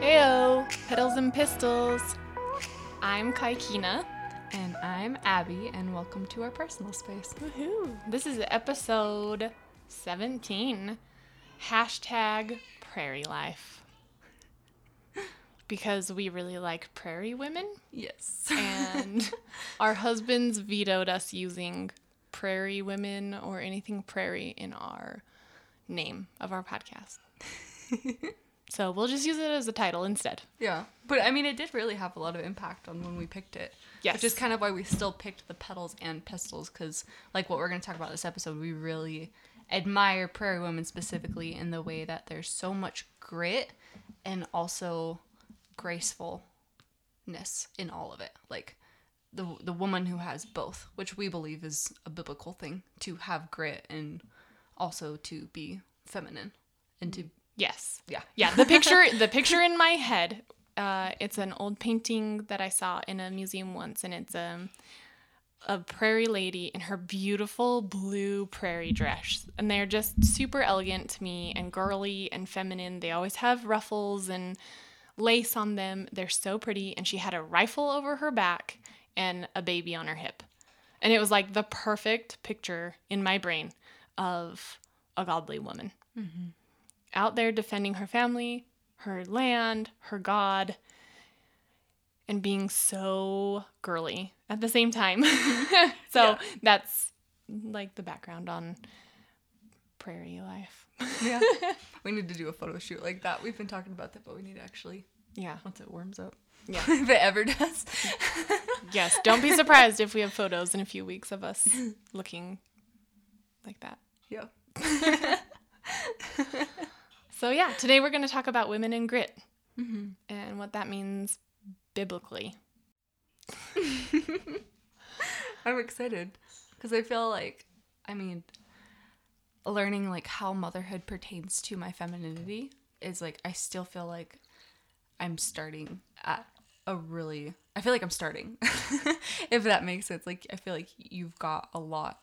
Heyo, Petals and Pistols. I'm Kaikina. And I'm Abby, and welcome to our personal space. Woohoo! This is episode 17. Hashtag prairie life. Because we really like prairie women, Yes. and our husbands vetoed us using prairie women or anything prairie in our name of our podcast. so we'll just use it as a title instead. yeah. But I mean, it did really have a lot of impact on when we picked it. Yes. Which is kind of why we still picked the petals and pistols, because, like, what we're going to talk about this episode, we really admire prairie women specifically in the way that there's so much grit and also gracefulness in all of it. Like, the, the woman who has both, which we believe is a biblical thing to have grit and also to be feminine and to Yes. yeah Yeah, the picture the picture in my head, uh, it's an old painting that I saw in a museum once, and it's um, a prairie lady in her beautiful blue prairie dress, and they're just super elegant to me and girly and feminine. They always have ruffles and lace on them. They're so pretty, and she had a rifle over her back and a baby on her hip, and it was like the perfect picture in my brain of a godly woman. Mm-hmm. Out there defending her family, her land, her God, and being so girly at the same time. so that's like the background on prairie life. yeah. We need to do a photo shoot like that. We've been talking about that but we need to actually Yeah. once it warms up Yeah. if it ever does Yes. Don't be surprised if we have photos in a few weeks of us looking like that. yeah So, yeah, today we're going to talk about women and grit mm-hmm. and what that means biblically. i'm excited because i feel like i mean learning like how motherhood pertains to my femininity is like i still feel like i'm starting at a really i feel like i'm starting if that makes sense. Like i feel like you've got a lot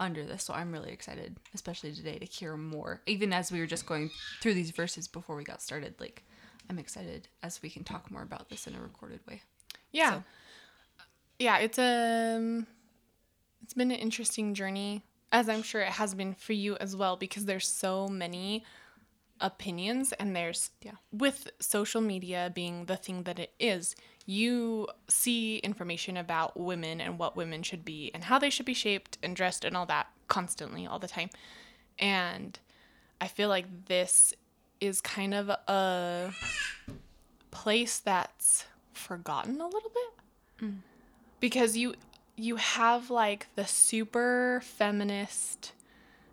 under this so i'm really excited especially today to hear more. Even as we were just going through these verses before we got started like i'm excited as we can talk more about this in a recorded way. Yeah. So- Yeah, it's um it's been an interesting journey as I'm sure it has been for you as well because there's so many opinions and there's Yeah. with social media being the thing that it is, you see information about women and what women should be and how they should be shaped and dressed and all that constantly all the time. And I feel like this is kind of a place that's forgotten a little bit mm. because you you have like the super feminist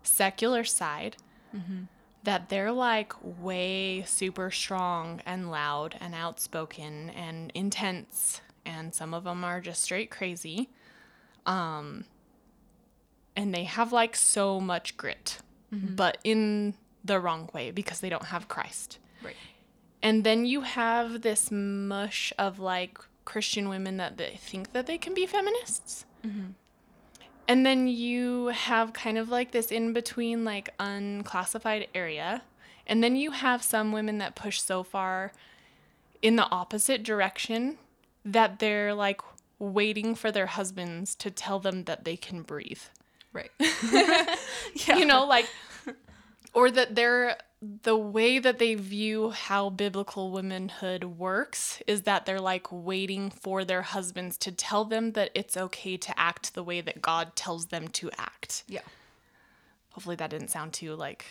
secular side mm-hmm. That they're like way super strong and loud and outspoken and intense and some of them are just straight crazy. Um and they have like so much grit but in the wrong way because they don't have Christ. Right. And then you have this mush of like Christian women that they think that they can be feminists. And then you have kind of like this in between, like unclassified area. And then you have some women that push so far in the opposite direction that they're like waiting for their husbands to tell them that they can breathe. Right. You know like or that they're the way that they view how biblical womanhood works is that they're like waiting for their husbands to tell them that it's okay to act the way that God tells them to act. yeah Hopefully that didn't sound too like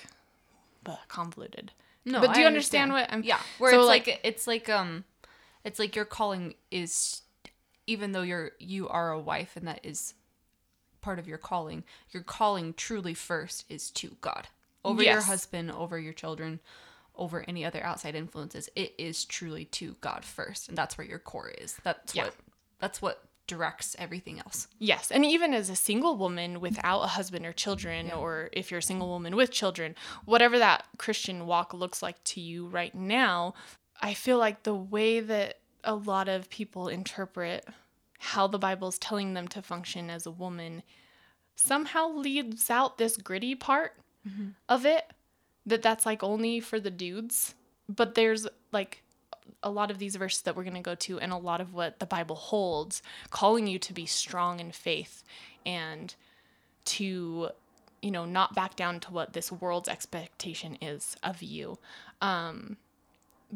uh, convoluted. No, but do you understand, understand. what I'm Yeah, where so it's like, like, it's like um, it's like your calling is, even though you're you are a wife and that is part of your calling, your calling truly first is to God over your husband, over your children, over any other outside influences. It is truly to God first, and that's where your core is. That's Yeah. what that's what directs everything else. Yes, and even as a single woman without a husband or children, or if you're a single woman with children, whatever that Christian walk looks like to you right now, I feel like the way that a lot of people interpret how the Bible's telling them to function as a woman somehow leaves out this gritty part of it that that's like only for the dudes. But there's like a lot of these verses that we're going to go to and a lot of what the Bible holds calling you to be strong in faith and to you know not back down to what this world's expectation is of you. Um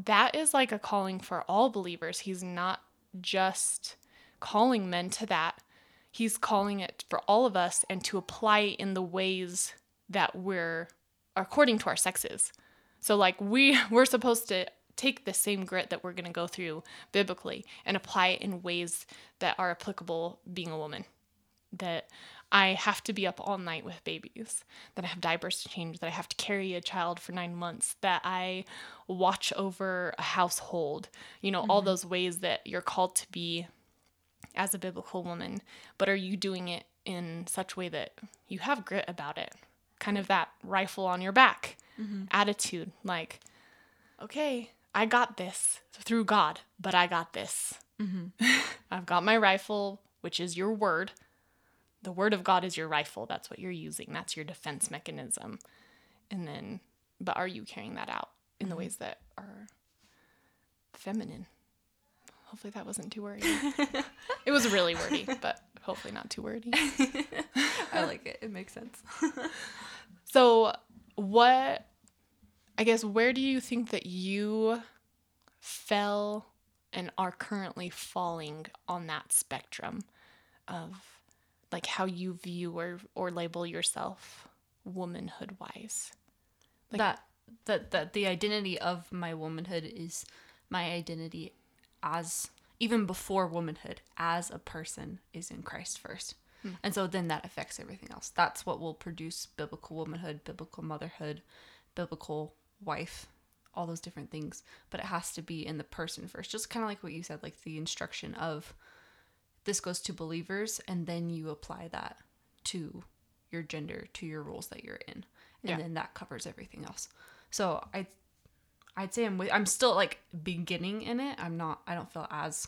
that is like a calling for all believers. He's not just calling men to that. He's calling it for all of us and to apply in the ways that we're according to our sexes. So like we we're supposed to take the same grit that we're going to go through biblically and apply it in ways that are applicable being a woman. That I have to be up all night with babies, that I have diapers to change, that I have to carry a child for 9 months, that I watch over a household. You know, all mm-hmm. those ways that you're called to be as a biblical woman, but are you doing it in such a way that you have grit about it? Kind of that rifle on your back mm-hmm. attitude, like, okay, I got this through God, but I got this. Mm-hmm. I've got my rifle, which is your word. The word of God is your rifle. That's what you're using. That's your defense mechanism. And then, but are you carrying that out in the mm-hmm. ways that are feminine? Hopefully that wasn't too wordy. it was really wordy, but hopefully not too wordy. I like it. It makes sense. So, what, I guess, where do you think that you fell and are currently falling on that spectrum of like how you view or, or label yourself womanhood wise? Like- that that that the identity of my womanhood is my identity as even before womanhood as a person is in Christ first. Hmm. And so then that affects everything else. That's what will produce biblical womanhood, biblical motherhood, biblical wife, all those different things. But it has to be in the person first. Just kind of like what you said, like the instruction of this goes to believers, and then you apply that to your gender, to your roles that you're in. And Yeah. then that covers everything else. So I I'd say I'm with, I'm still like beginning in it. I'm not I don't feel as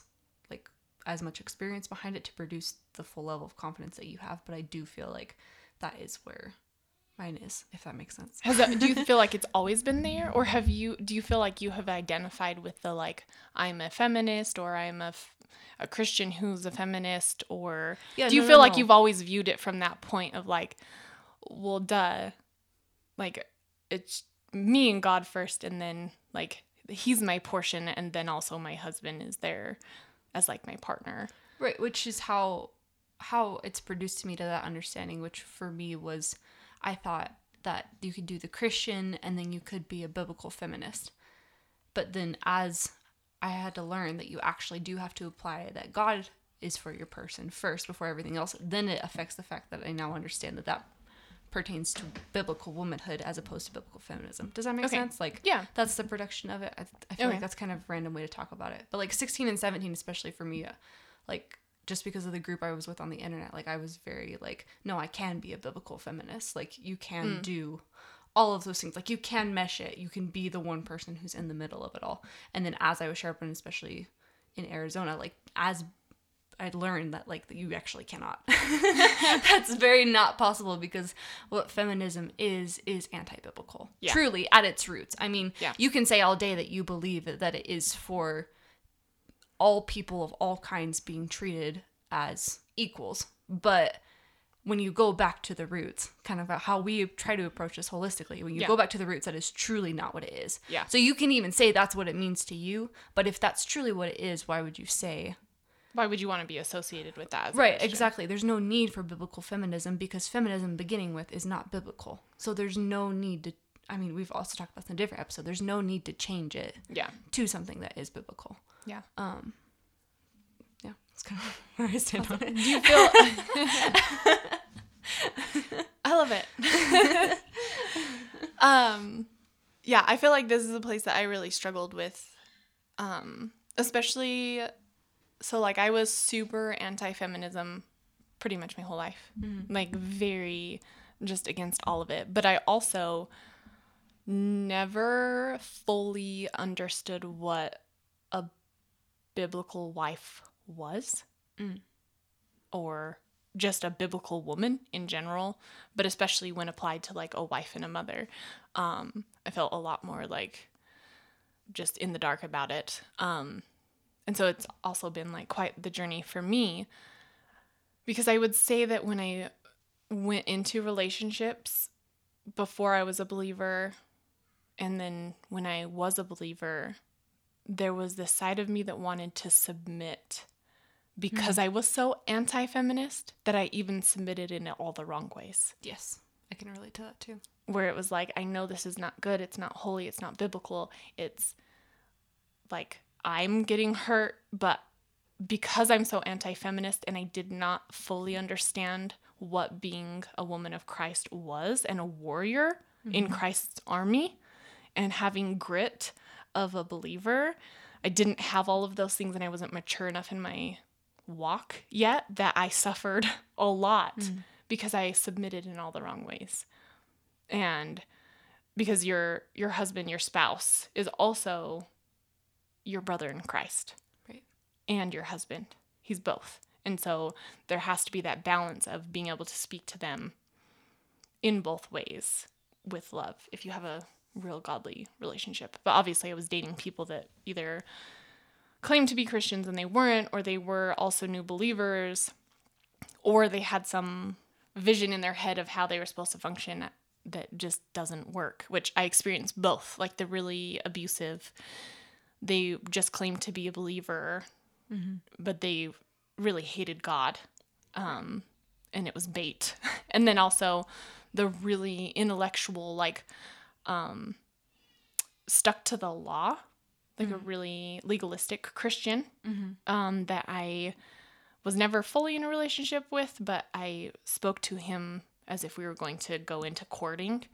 like as much experience behind it to produce the full level of confidence that you have, but I do feel like that is where mine is, if that makes sense. Has that, do you feel like it's always been there, or have you? Do you feel like you have identified with the like I'm a feminist, or I'm a, f- a Christian who's a feminist, or Yeah, do you no, feel no, like no. you've always viewed it from that point of like, well, duh, like it's me and God first, and then like he's my portion, and then also my husband is there as like my partner. Right, which is how how it's produced me to that understanding, which for me was I thought that you could do the Christian and then you could be a biblical feminist. But then as I had to learn that you actually do have to apply that God is for your person first before everything else, then it affects the fact that I now understand that that pertains to biblical womanhood as opposed to biblical feminism. Does that make Okay. sense? Like, Yeah. that's the production of it. I, I feel Okay. like that's kind of a random way to talk about it. But like 16 and 17, especially for me, uh, like just because of the group I was with on the internet, like I was very like, no, I can be a biblical feminist. Like you can Mm. do all of those things. Like you can mesh it. You can be the one person who's in the middle of it all. And then as I was sharpened, especially in Arizona, like as I learned that like you actually cannot. That's very not possible because what feminism is is anti-biblical. Yeah. Truly at its roots. I mean, Yeah. you can say all day that you believe that, that it is for all people of all kinds being treated as equals, but when you go back to the roots, kind of how we try to approach this holistically, when you Yeah. go back to the roots, that is truly not what it is. Yeah. So you can even say that's what it means to you, but if that's truly what it is, why would you say Why would you want to be associated with that? Right, exactly. There's no need for biblical feminism because feminism beginning with is not biblical. So there's no need to I mean, we've also talked about this in a different episode. There's no need to change it Yeah. to something that is biblical. Yeah. Um yeah, that's kind of where I stand on it. Do you feel? I love it. um, yeah, I feel like this is a place that I really struggled with, um, especially. So, like, I was super anti-feminism pretty much my whole life, like very just against all of it. But I also never fully understood what a biblical wife was or just a biblical woman in general, but especially when applied to like a wife and a mother. Um, I felt a lot more like just in the dark about it. Um, and so it's also been like quite the journey for me because I would say that when I went into relationships before I was a believer and then when I was a believer, there was this side of me that wanted to submit because hmm. I was so anti feminist that I even submitted in all the wrong ways. Yes. I can relate to that too. Where it was like, I know this is not good, it's not holy, it's not biblical, it's like I'm getting hurt, but because I'm so anti feminist and I did not fully understand what being a woman of Christ was and a warrior in mm-hmm. Christ's army and having grit of a believer, I didn't have all of those things and I wasn't mature enough in my walk yet that I suffered a lot mm. because I submitted in all the wrong ways. And because your your husband, your spouse is also your brother in Christ Right. and your husband. He's both. And so there has to be that balance of being able to speak to them in both ways with love if you have a real godly relationship. But obviously, I was dating people that either claimed to be Christians and they weren't, or they were also new believers, or they had some vision in their head of how they were supposed to function that just doesn't work, which I experienced both. Like the really abusive, they just claimed to be a believer, but they really hated God. Um, and it was bait. and then also the really intellectual, like, um, stuck to the law, like a really legalistic Christian um, that I was never fully in a relationship with, but I spoke to him as if we were going to go into courting.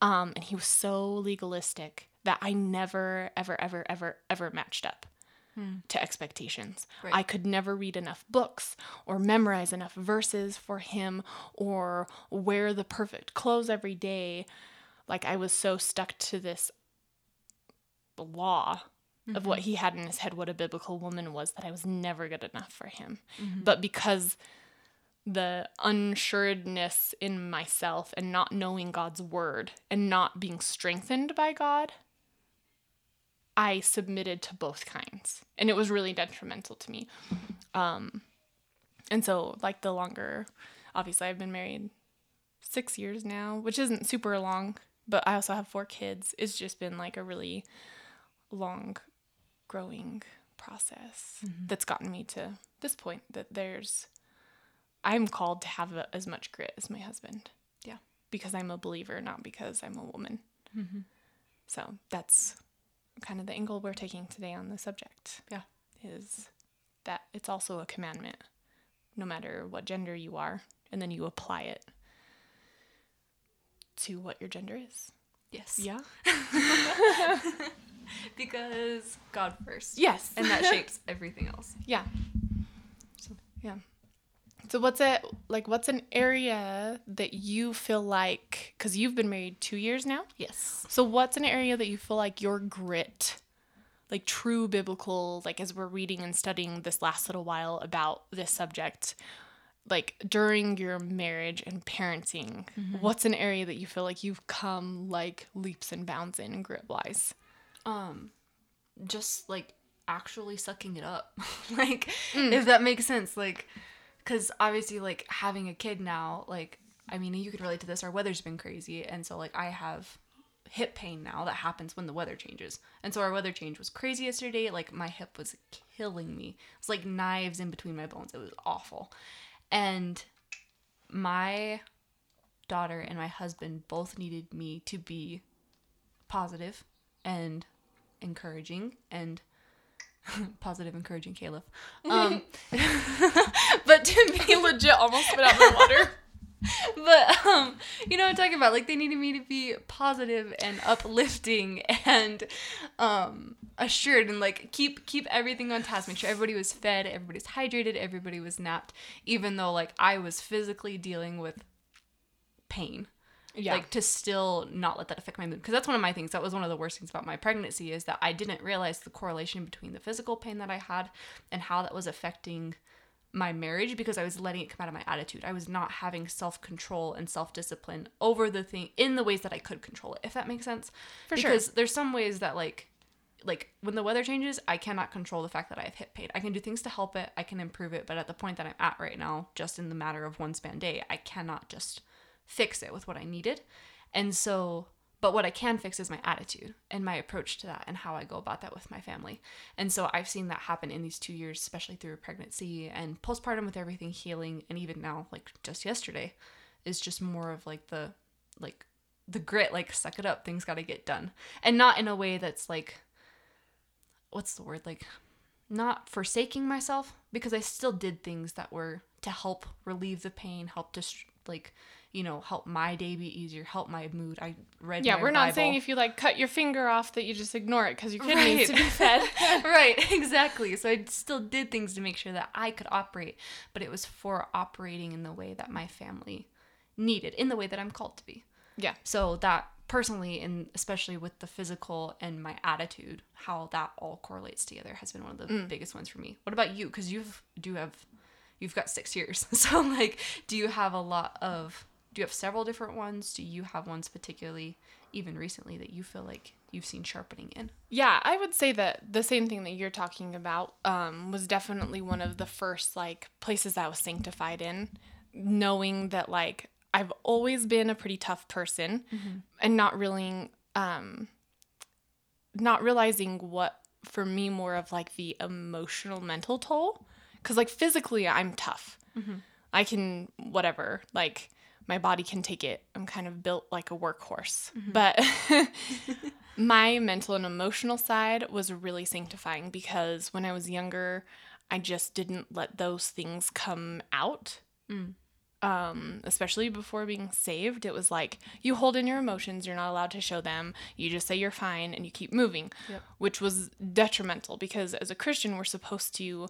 Um, and he was so legalistic that I never, ever, ever, ever, ever matched up hmm. to expectations. Right. I could never read enough books or memorize enough verses for him or wear the perfect clothes every day. Like I was so stuck to this law of what mm-hmm. he had in his head what a biblical woman was that I was never good enough for him. Mm-hmm. But because the unsuredness in myself and not knowing God's word and not being strengthened by God, I submitted to both kinds. And it was really detrimental to me. Um, and so, like, the longer, obviously, I've been married six years now, which isn't super long, but I also have four kids. It's just been like a really long growing process that's gotten me to this point that there's I'm called to have a, as much grit as my husband. Yeah. Because I'm a believer, not because I'm a woman. So that's kind of the angle we're taking today on the subject. Yeah. Is that it's also a commandment, no matter what gender you are, and then you apply it to what your gender is. Yes. Yeah. Because God first. Yes. And that shapes everything else. Yeah. So- Yeah. So what's it like? What's an area that you feel like because you've been married two years now? Yes. So what's an area that you feel like your grit, like true biblical, like as we're reading and studying this last little while about this subject, like during your marriage and parenting, what's an area that you feel like you've come like leaps and bounds in grit wise? Um, just like actually sucking it up. like, if that makes sense. Like, because obviously, like having a kid now, like, I mean, you can relate to this. Our weather's been crazy. And so, like, I have hip pain now that happens when the weather changes. And so, our weather change was crazy yesterday. Like, my hip was killing me. It's like knives in between my bones. It was awful. And my daughter and my husband both needed me to be positive and encouraging and positive encouraging caliph. Um but to be legit almost spit out my water. but um you know what i'm talking about? Like they needed me to be positive and uplifting and um assured and like keep keep everything on task. Make sure everybody was fed everybody's hydrated everybody was napped even though like i was physically dealing with pain Yeah. like to still not let that affect my mood because that's one of my things that was one of the worst things about my pregnancy is that i didn't realize the correlation between the physical pain that i had and how that was affecting my marriage because I was letting it come out of my attitude. I was not having self control and self discipline over the thing in the ways that I could control it, if that makes sense. For sure. because there's some ways that like like when the weather changes, I cannot control the fact that I have hip pain. I can do things to help it, I can improve it, but at the point that I'm at right now, just in the matter of one span day, I cannot just fix it with what I needed. And so but what I can fix is my attitude and my approach to that and how I go about that with my family. And so I've seen that happen in these two years, especially through pregnancy and postpartum with everything healing. And even now, like just yesterday, is just more of like the, like, the grit, like, suck it up, things got to get done. And not in a way that's like, what's the word? Like, not forsaking myself because I still did things that were to help relieve the pain, help to, like, you know, help my day be easier, help my mood. I read. Yeah, we're not Bible. saying if you like cut your finger off that you just ignore it because your kid Right. needs to be fed. right, exactly. So I still did things to make sure that I could operate, but it was for operating in the way that my family needed, in the way that I'm called to be. yeah. So that personally, and especially with the physical and my attitude, how that all correlates together has been one of the Mm. biggest ones for me. What about you? Because you do have, you've got six years. So like, do you have a lot of? Do you have several different ones? Do you have ones particularly, even recently, that you feel like you've seen sharpening in? Yeah, I would say that the same thing that you're talking about um, was definitely one of the first like places I was sanctified in, knowing that like I've always been a pretty tough person, and not really, um, not realizing what for me more of like the emotional mental toll, because like physically I'm tough, I can whatever like. My body can take it. I'm kind of built like a workhorse. But my mental and emotional side was really sanctifying because when I was younger, I just didn't let those things come out. Um, especially before being saved, it was like you hold in your emotions, you're not allowed to show them. You just say you're fine and you keep moving, Yep. which was detrimental because as a Christian, we're supposed to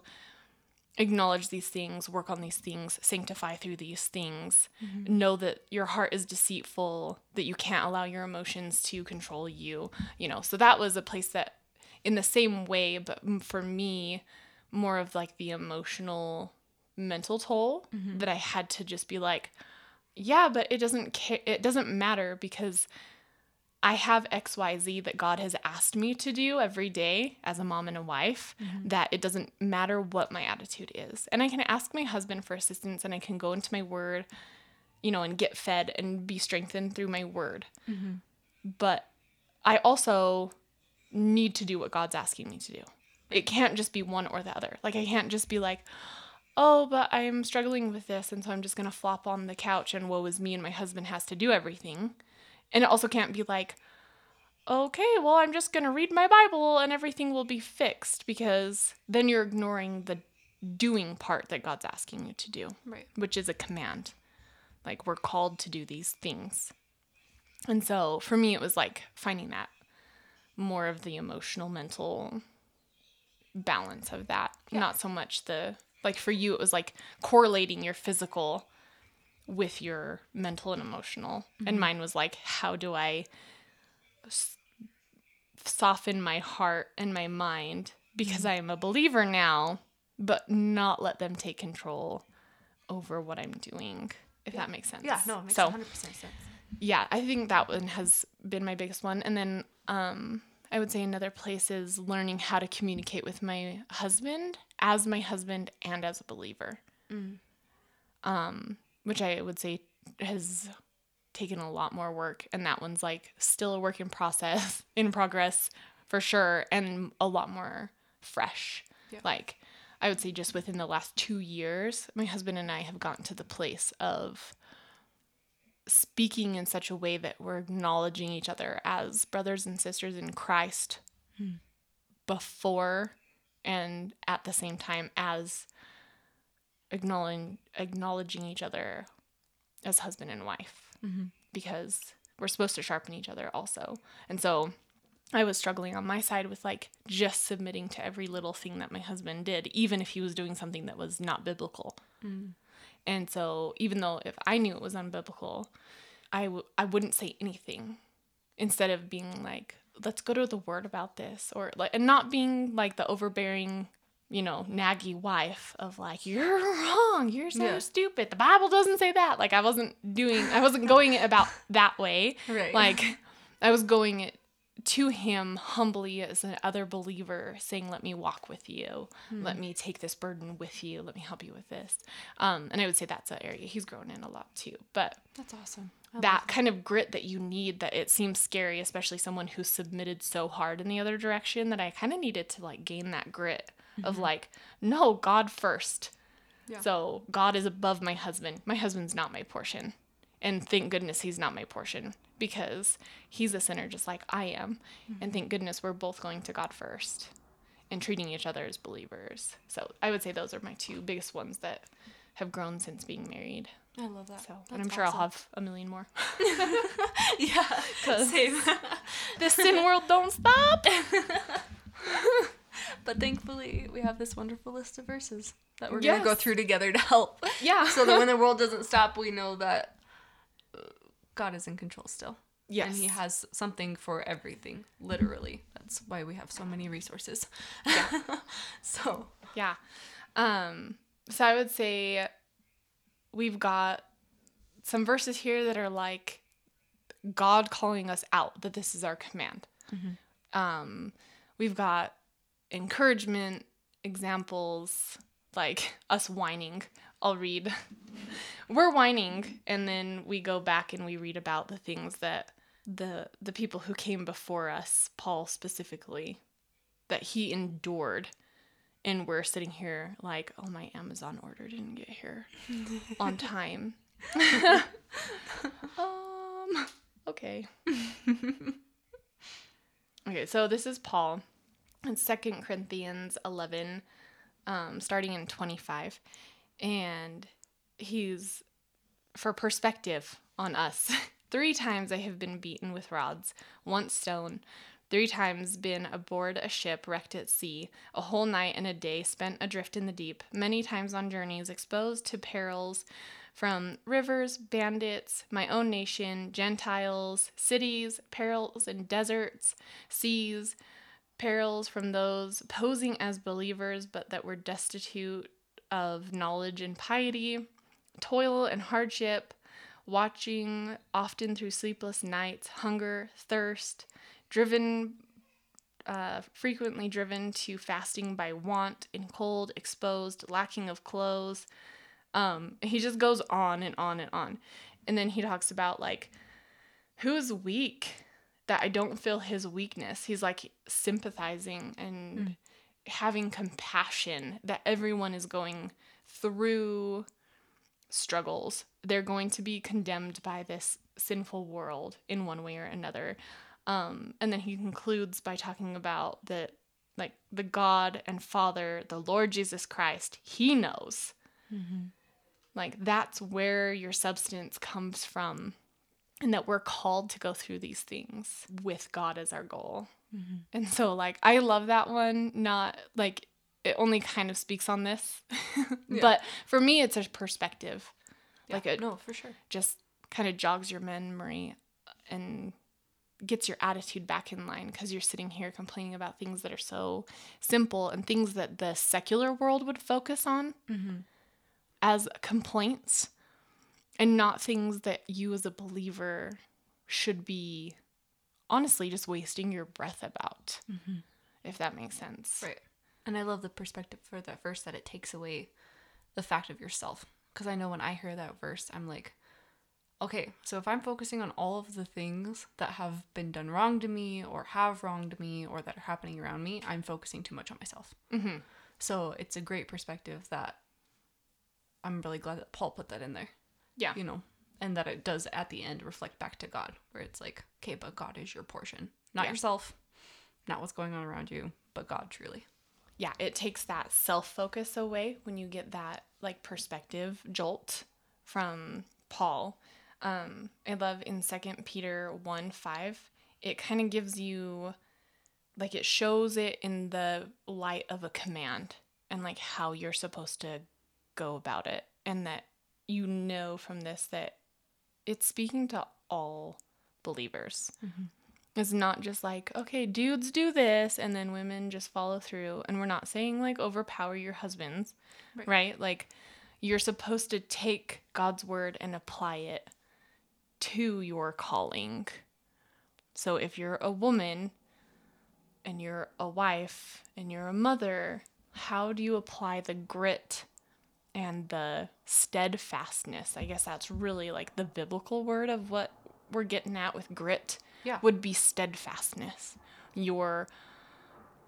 acknowledge these things, work on these things, sanctify through these things, mm-hmm. know that your heart is deceitful, that you can't allow your emotions to control you, you know. So that was a place that, in the same way, but for me, more of like the emotional, mental toll mm-hmm. that I had to just be like, yeah, but it doesn't ca- it doesn't matter because I have XYZ that God has asked me to do every day as a mom and a wife, mm-hmm. that it doesn't matter what my attitude is. And I can ask my husband for assistance and I can go into my word, you know, and get fed and be strengthened through my word. Mm-hmm. But I also need to do what God's asking me to do. It can't just be one or the other. Like, I can't just be like, oh, but I'm struggling with this. And so I'm just going to flop on the couch and woe is me and my husband has to do everything. And it also can't be like, okay, well, I'm just going to read my Bible and everything will be fixed because then you're ignoring the doing part that God's asking you to do, Right. which is a command. Like, we're called to do these things. And so for me, it was like finding that more of the emotional, mental balance of that, not so much the, like for you, it was like correlating your physical with your mental and emotional. And mm-hmm. mine was like, how do I soften my heart and my mind because I am a believer now, but not let them take control over what I'm doing, if that makes sense. Yeah, no, it makes so, 100% sense. yeah, I think that one has been my biggest one. And then um, I would say another place is learning how to communicate with my husband as my husband and as a believer. Um, which I would say has taken a lot more work. And that one's like still a work in process, in progress for sure, and a lot more fresh. Yeah. Like, I would say just within the last two years, my husband and I have gotten to the place of speaking in such a way that we're acknowledging each other as brothers and sisters in Christ hmm. before and at the same time as acknowledging acknowledging each other as husband and wife Mm-hmm. because we're supposed to sharpen each other also. And so I was struggling on my side with like just submitting to every little thing that my husband did, even if he was doing something that was not biblical. Mm. And so, even though if I knew it was unbiblical, I w- I wouldn't say anything instead of being like, let's go to the word about this, or like, and not being like the overbearing you know, naggy wife of like, you're wrong, you're so Yeah. stupid. The Bible doesn't say that. Like I wasn't doing I wasn't going it about that way. Right. Like I was going it to him humbly as another believer, saying, Let me walk with you. Let me take this burden with you. Let me help you with this. Um, and I would say that's an area he's grown in a lot too. But That's awesome. I that kind of grit that you need that it seems scary especially someone who submitted so hard in the other direction that i kind of needed to like gain that grit of mm-hmm. like no god first Yeah. so god is above my husband my husband's not my portion and thank goodness he's not my portion because he's a sinner just like i am and mm-hmm. thank goodness we're both going to god first and treating each other as believers so i would say those are my two biggest ones that have grown since being married I love that. so That's and i'm sure awesome. i'll have a million more Yeah. Same. the sin world don't stop. but thankfully, we have this wonderful list of verses that we're gonna go through together to help. Yeah. so that when the world doesn't stop, we know that uh, God is in control still. yes, And he has something for everything, literally. That's why we have so many resources. Yeah. so, yeah. Um. So I would say we've got some verses here that are like God calling us out that this is our command. Um. We've got encouragement examples like us whining. I'll read. We're whining, and then we go back and we read about the things that the the people who came before us, Paul specifically, that he endured. And we're sitting here like, oh, my Amazon order didn't get here on time. um, okay. okay, so this is Paul in Second Corinthians 11, um, starting in 25. And he's, for perspective on us, three times I have been beaten with rods, once stone, three times been aboard a ship wrecked at sea, a whole night and a day spent adrift in the deep, many times on journeys exposed to perils from rivers, bandits, my own nation, Gentiles, cities, perils in deserts, seas, perils from those posing as believers but that were destitute of knowledge and piety, toil and hardship, watching often through sleepless nights, hunger, thirst, driven, uh, frequently driven to fasting by want, in cold, exposed, lacking of clothes. Um, he just goes on and on and on. And then he talks about like, who is weak that I don't feel his weakness. He's like sympathizing and having compassion that everyone is going through struggles. They're going to be condemned by this sinful world in one way or another. Um, and then he concludes by talking about that, like the God and Father, the Lord Jesus Christ, He knows. Like that's where your substance comes from, and that we're called to go through these things with God as our goal. Mm-hmm. And so, like, I love that one. Not like it only kind of speaks on this, but for me, it's a perspective. Like it no, for sure. just kind of jogs your memory and gets your attitude back in line because you're sitting here complaining about things that are so simple and things that the secular world would focus on mm-hmm. as complaints and not things that you as a believer should be honestly just wasting your breath about if that makes sense Right. And I love the perspective for that verse that it takes away the fact of yourself. Because I know when I hear that verse, I'm like, okay, so if I'm focusing on all of the things that have been done wrong to me or have wronged me or that are happening around me, I'm focusing too much on myself. mm-hmm. So it's a great perspective that I'm really glad that Paul put that in there, yeah you know, and that it does at the end reflect back to God, where it's like, okay, but God is your portion, not Yeah. yourself, not what's going on around you, but God truly. yeah, it takes that self focus away when you get that like perspective jolt from Paul. Um, I love in Second Peter one five. It kind of gives you like it shows it in the light of a command and like how you're supposed to go about it, and that you know from this that it's speaking to all believers. Mm-hmm. It's not just like, okay, dudes do this and then women just follow through. And we're not saying like overpower your husbands, Right. right? Like you're supposed to take God's word and apply it to your calling. So if you're a woman and you're a wife and you're a mother, how do you apply the grit and the steadfastness? I guess that's really like the biblical word of what we're getting at with grit Yeah. would be steadfastness. Your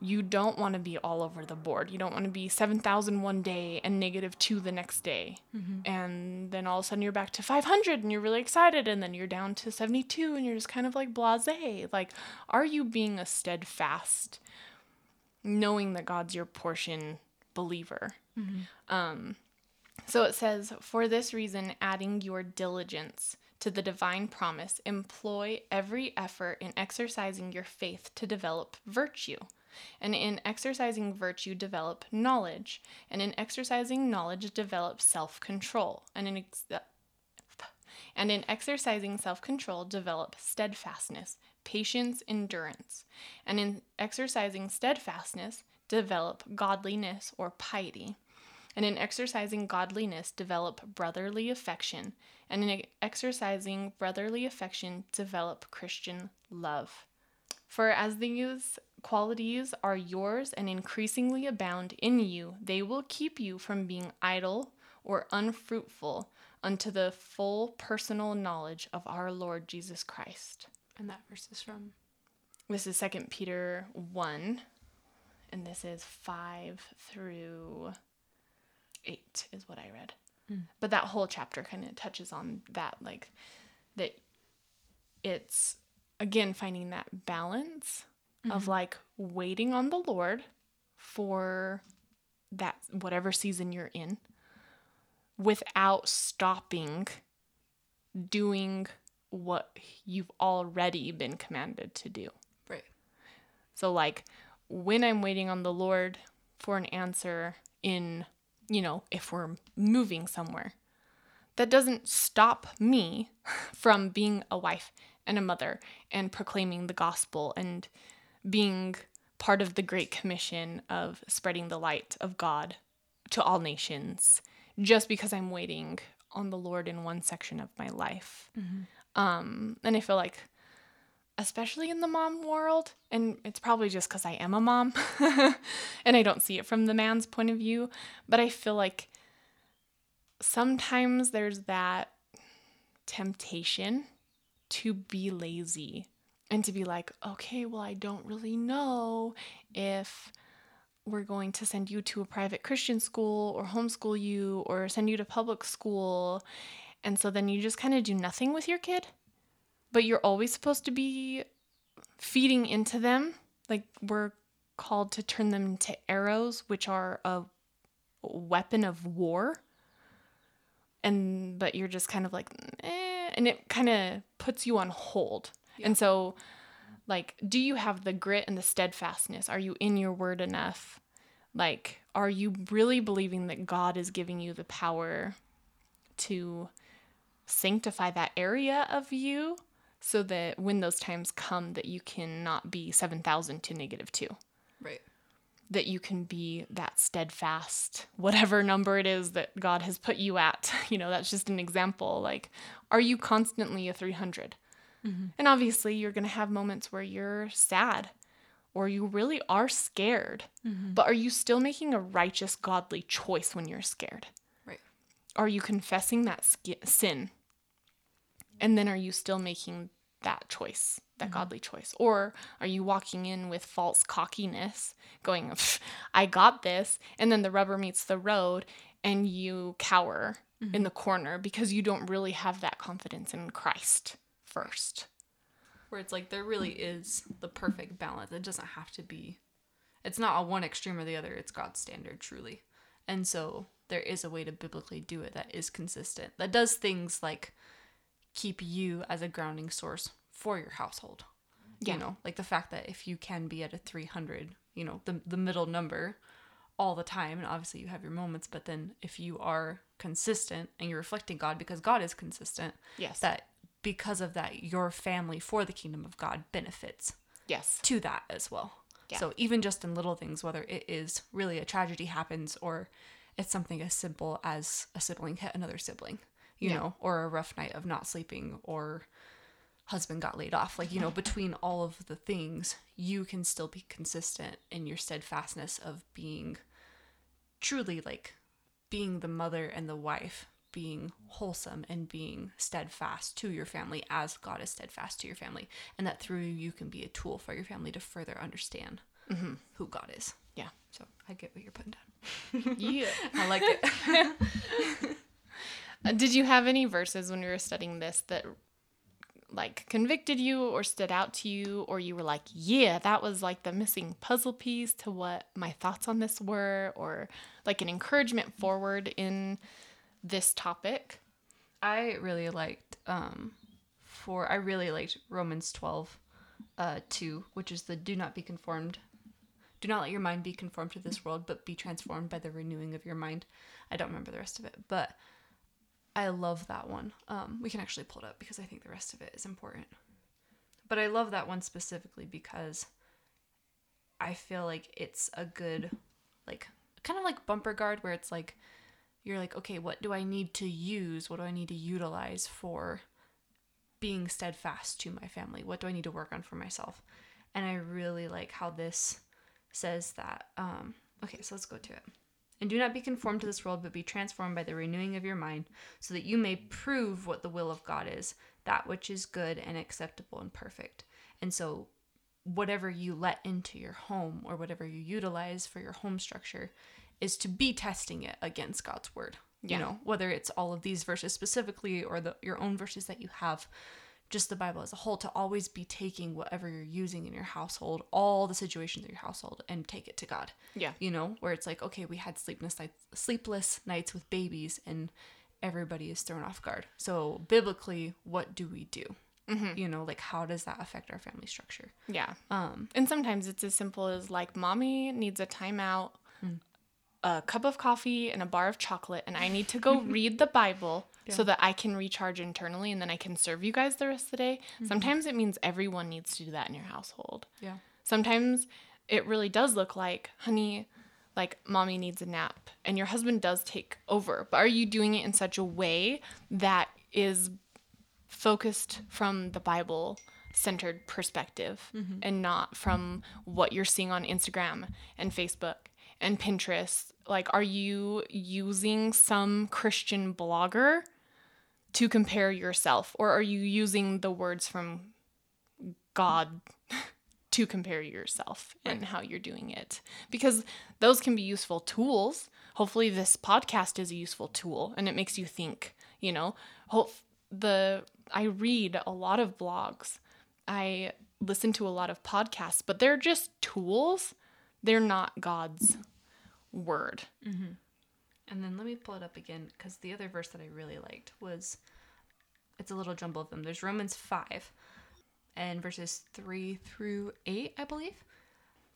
you don't want to be all over the board. You don't want to be 7,000 one day and negative 2 the next day. And then all of a sudden you're back to 500 and you're really excited and then you're down to 72 and you're just kind of like blasé. Like are you being a steadfast knowing that God's your portion believer? Um so it says, For this reason, adding your diligence to the divine promise, employ every effort in exercising your faith to develop virtue. And in exercising virtue, develop knowledge. And in exercising knowledge, develop self control. And in ex- uh, and in exercising self control, develop steadfastness, patience, endurance. And in exercising steadfastness, develop godliness or piety. And in exercising godliness, develop brotherly affection. And in exercising brotherly affection, develop Christian love. For as these qualities are yours and increasingly abound in you, they will keep you from being idle or unfruitful unto the full personal knowledge of our Lord Jesus Christ. And that verse is from. This is 2 Peter 1, and this is 5 through 8 is what I read. Hmm. But that whole chapter kind of touches on that, like that it's again finding that balance of mm-hmm. like waiting on the Lord for that whatever season you're in without stopping doing what you've already been commanded to do. Right. So, like, when I'm waiting on the Lord for an answer in, you know, if we're moving somewhere, that doesn't stop me from being a wife and a mother and proclaiming the gospel and being part of the Great Commission of spreading the light of God to all nations just because I'm waiting on the Lord in one section of my life. Um, and I feel like especially in the mom world, and it's probably just because I am a mom and I don't see it from the man's point of view, but I feel like sometimes there's that temptation to be lazy and to be like, okay, well, I don't really know if we're going to send you to a private Christian school or homeschool you or send you to public school. And so then you just kind of do nothing with your kid but you're always supposed to be feeding into them. Like we're called to turn them into arrows, which are a weapon of war. And but you're just kind of like, eh, and it kind of puts you on hold. And so, like, do you have the grit and the steadfastness? Are you in your word enough? Like, are you really believing that God is giving you the power to sanctify that area of you so that when those times come that you cannot be 7000 to negative 2 Right. that you can be that steadfast whatever number it is that god has put you at. You know that's just an example. Like are you constantly a 300 mm-hmm. and obviously you're going to have moments where you're sad or you really are scared mm-hmm. but are you still making a righteous godly choice when you're scared? Right. are you confessing that ski- sin and then are you still making that choice that mm-hmm. godly choice or are you walking in with false cockiness going i got this and then the rubber meets the road and you cower in mm-hmm. the corner because you don't really have that confidence in christ first Where it's like there really is the perfect balance. It doesn't have to be. It's not a one extreme or the other. It's God's standard, truly. And so there is a way to biblically do it that is consistent. That does things like keep you as a grounding source for your household. Yeah. You know, like the fact that if you can be at a 300, you know, the the middle number all the time and obviously you have your moments, but then if you are consistent and you're reflecting God because God is consistent, yes that because of that, your family for the kingdom of God benefits Yes. to that as well. Yeah. So even just in little things, whether it is really a tragedy happens or it's something as simple as a sibling hit another sibling, you Yeah. know, or a rough night of not sleeping or husband got laid off. Like, you know, between all of the things, you can still be consistent in your steadfastness of being truly like being the mother and the wife, being wholesome and being steadfast to your family as God is steadfast to your family. And that through you, you can be a tool for your family to further understand mm-hmm. who God is. Yeah. So I get what you're putting down. Yeah. I like it. Uh, Did you have any verses when we were studying this that like convicted you or stood out to you or you were like, "Yeah, that was like the missing puzzle piece to what my thoughts on this were" or like an encouragement forward in this topic? I really liked um for I really liked Romans 12 uh 2, which is the do not be conformed. Do not let your mind be conformed to this world, but be transformed by the renewing of your mind. I don't remember the rest of it, but I love that one. Um we can actually pull it up because I think the rest of it is important. But I love that one specifically because I feel like it's a good like kind of like bumper guard where it's like you're like, okay, what do I need to use? What do I need to utilize for being steadfast to my family? What do I need to work on for myself? And I really like how this says that. Um, okay, so let's go to it. And do not be conformed to this world, but be transformed by the renewing of your mind, so that you may prove what the will of God is, that which is good and acceptable and perfect. And so, whatever you let into your home or whatever you utilize for your home structure is to be testing it against God's word. Yeah. You know, whether it's all of these verses specifically or the your own verses that you have, just the Bible as a whole, to always be taking whatever you're using in your household, all the situations in your household, and take it to God. Yeah. You know, where it's like, okay, we had sleepless nights, sleepless nights with babies, and everybody is thrown off guard. So biblically, what do we do? You know, like how does that affect our family structure? Yeah. Um, And sometimes it's as simple as like, mommy needs a timeout, a cup of coffee, and a bar of chocolate, and I need to go read the Bible so that I can recharge internally and then I can serve you guys the rest of the day. Mm-hmm. Sometimes it means everyone needs to do that in your household. yeah. Sometimes it really does look like, honey, like mommy needs a nap, and your husband does take over. But are you doing it in such a way that is focused from the Bible centered perspective mm-hmm. and not from what you're seeing on Instagram and Facebook and Pinterest? Like, are you using some Christian blogger to compare yourself, or are you using the words from God to compare yourself and how you're doing it? Because those can be useful tools. Hopefully this podcast is a useful tool and it makes you think you know? Hope the i read a lot of blogs. I listen to a lot of podcasts but they're just tools. They're not god's word mm-hmm. And then let me pull it up again because the other verse that I really liked was it's a little jumble of them. There's Romans 5 and verses 3 through 8, I believe.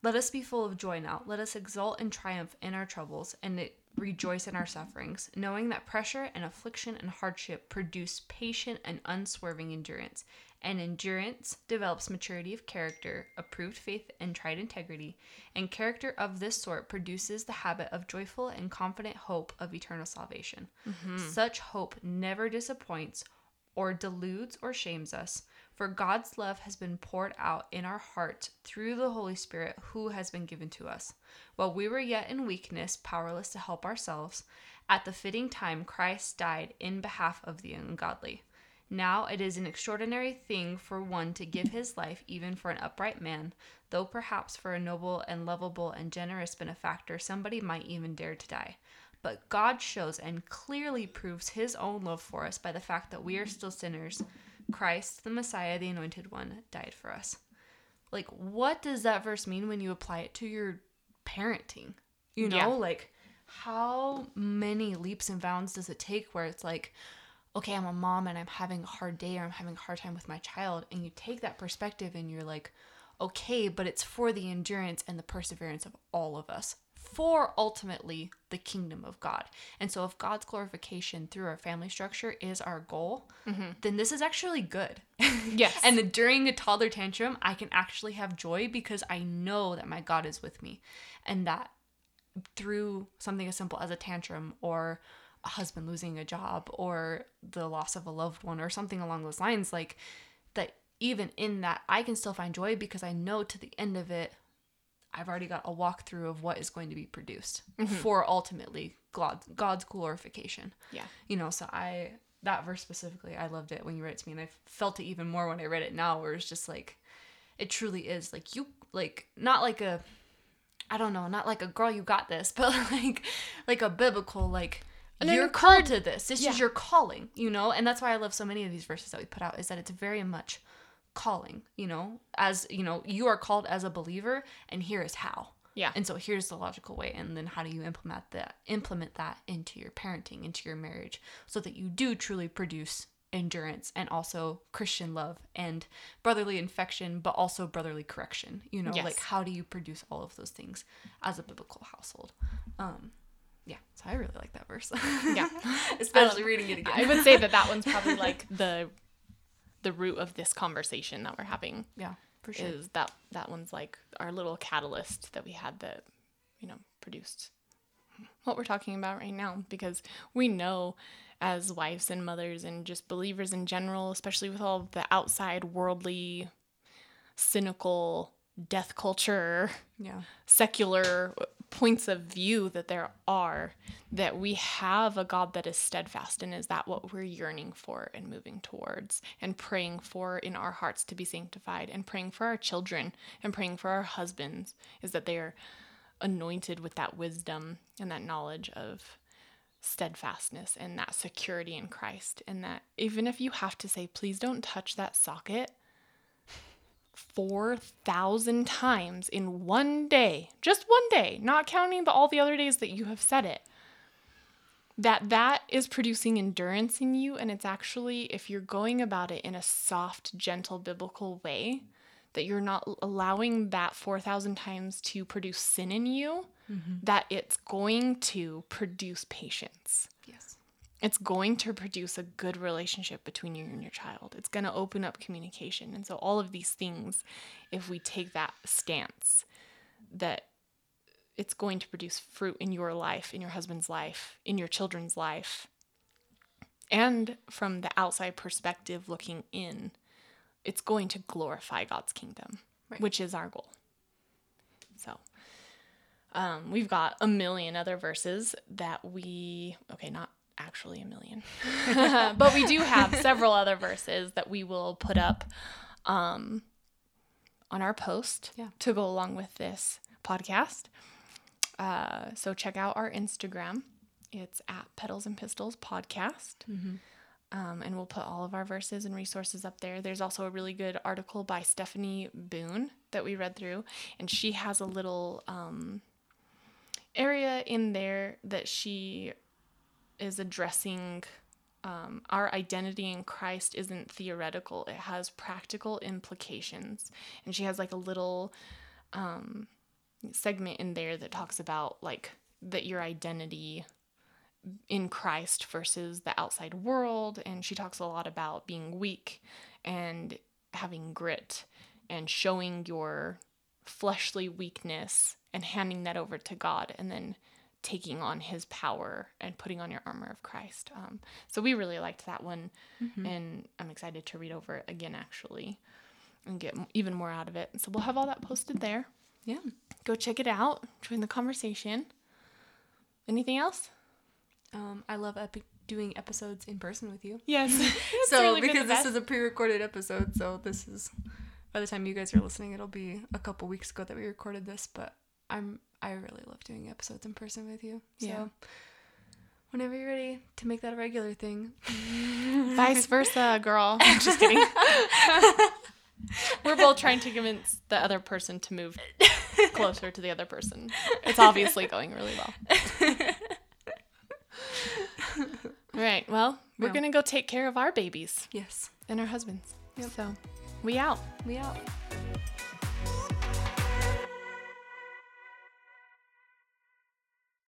Let us be full of joy now. Let us exult and triumph in our troubles and rejoice in our sufferings, knowing that pressure and affliction and hardship produce patient and unswerving endurance. And endurance develops maturity of character, approved faith, and tried integrity. And character of this sort produces the habit of joyful and confident hope of eternal salvation. Mm-hmm. Such hope never disappoints or deludes or shames us, for God's love has been poured out in our hearts through the Holy Spirit who has been given to us. While we were yet in weakness, powerless to help ourselves, at the fitting time Christ died in behalf of the ungodly. Now it is an extraordinary thing for one to give his life even for an upright man, though perhaps for a noble and lovable and generous benefactor somebody might even dare to die. But God shows and clearly proves his own love for us by the fact that we are still sinners. Christ, the Messiah, the anointed one, died for us. Like, what does that verse mean when you apply it to your parenting? You know, Yeah. like, how many leaps and bounds does it take where it's like, okay, I'm a mom and I'm having a hard day or I'm having a hard time with my child. And you take that perspective and you're like, okay, but it's for the endurance and the perseverance of all of us for ultimately the kingdom of God. And so, if God's glorification through our family structure is our goal, mm-hmm. then this is actually good. Yes. and during a toddler tantrum, I can actually have joy because I know that my God is with me and that through something as simple as a tantrum or a husband losing a job or the loss of a loved one or something along those lines like that even in that I can still find joy because I know to the end of it I've already got a walkthrough of what is going to be produced mm-hmm. for ultimately God, God's glorification. yeah. You know, so I that verse specifically, I loved it when you read it to me, and I felt it even more when I read it now, where it's just like, it truly is like you like not like a, I don't know, not like a girl, you got this, but like, like a biblical like. An you're called to this. This Yeah. is your calling, you know, and that's why I love so many of these verses that we put out. Is that it's very much calling, you know, as you know, you are called as a believer, and here is how. Yeah. And so here's the logical way, and then how do you implement that implement that into your parenting, into your marriage, so that you do truly produce endurance and also Christian love and brotherly infection, but also brotherly correction. You know, Yes. like how do you produce all of those things as a biblical household? Um, yeah, so I really like that verse. Yeah. especially um, reading it again. I would say that that one's probably like the the root of this conversation that we're having yeah, for sure. is that that one's like our little catalyst that we had that you know produced what we're talking about right now because we know as wives and mothers and just believers in general especially with all of the outside worldly cynical death culture Yeah, secular points of view that there are that we have a God that is steadfast and is that what we're yearning for and moving towards and praying for in our hearts to be sanctified and praying for our children and praying for our husbands is that they are anointed with that wisdom and that knowledge of steadfastness and that security in Christ. And that even if you have to say please don't touch that socket 4,000 times in one day, just one day, not counting the, all the other days that you have said it. That that is producing endurance in you. And it's actually if you're going about it in a soft, gentle biblical way, that you're not allowing that 4,000 times to produce sin in you, mm-hmm. that it's going to produce patience. Yes, it's going to produce a good relationship between you and your child. It's going to open up communication. And so, all of these things, if we take that stance, that it's going to produce fruit in your life, in your husband's life, in your children's life. And from the outside perspective looking in, it's going to glorify God's kingdom, Right. which is our goal. So, um, we've got a million other verses that we, okay, not actually a million, but we do have several other verses that we will put up um, on our post Yeah. to go along with this podcast. Uh, so check out our Instagram. It's at Petals and Pistols Podcast. Um, and we'll put all of our verses and resources up there. There's also a really good article by Stephanie Boone that we read through, and she has a little um, area in there that she is addressing. Um, our identity in Christ isn't theoretical, it has practical implications. And she has like a little um, segment in there that talks about like that your identity in Christ versus the outside world. And she talks a lot about being weak and having grit and showing your fleshly weakness and handing that over to God and then taking on his power and putting on your armor of Christ. Um, so we really liked that one. And I'm excited to read over it again, actually, and get even more out of it. So we'll have all that posted there. yeah. Go check it out, join the conversation. Anything else? Um, I love epi- doing episodes in person with you. Yes. so because this is a pre-recorded episode, so this is by the time you guys are listening, it'll be a couple weeks ago that we recorded this. But I'm I really love doing episodes in person with you. So Yeah. whenever you're ready to make that a regular thing, Vice versa, girl. Just kidding. We're both trying to convince the other person to move closer to the other person. It's obviously going really well. All right. Well, we're Yeah. going to go take care of our babies yes, and our husbands. Yep. So, we out. we out.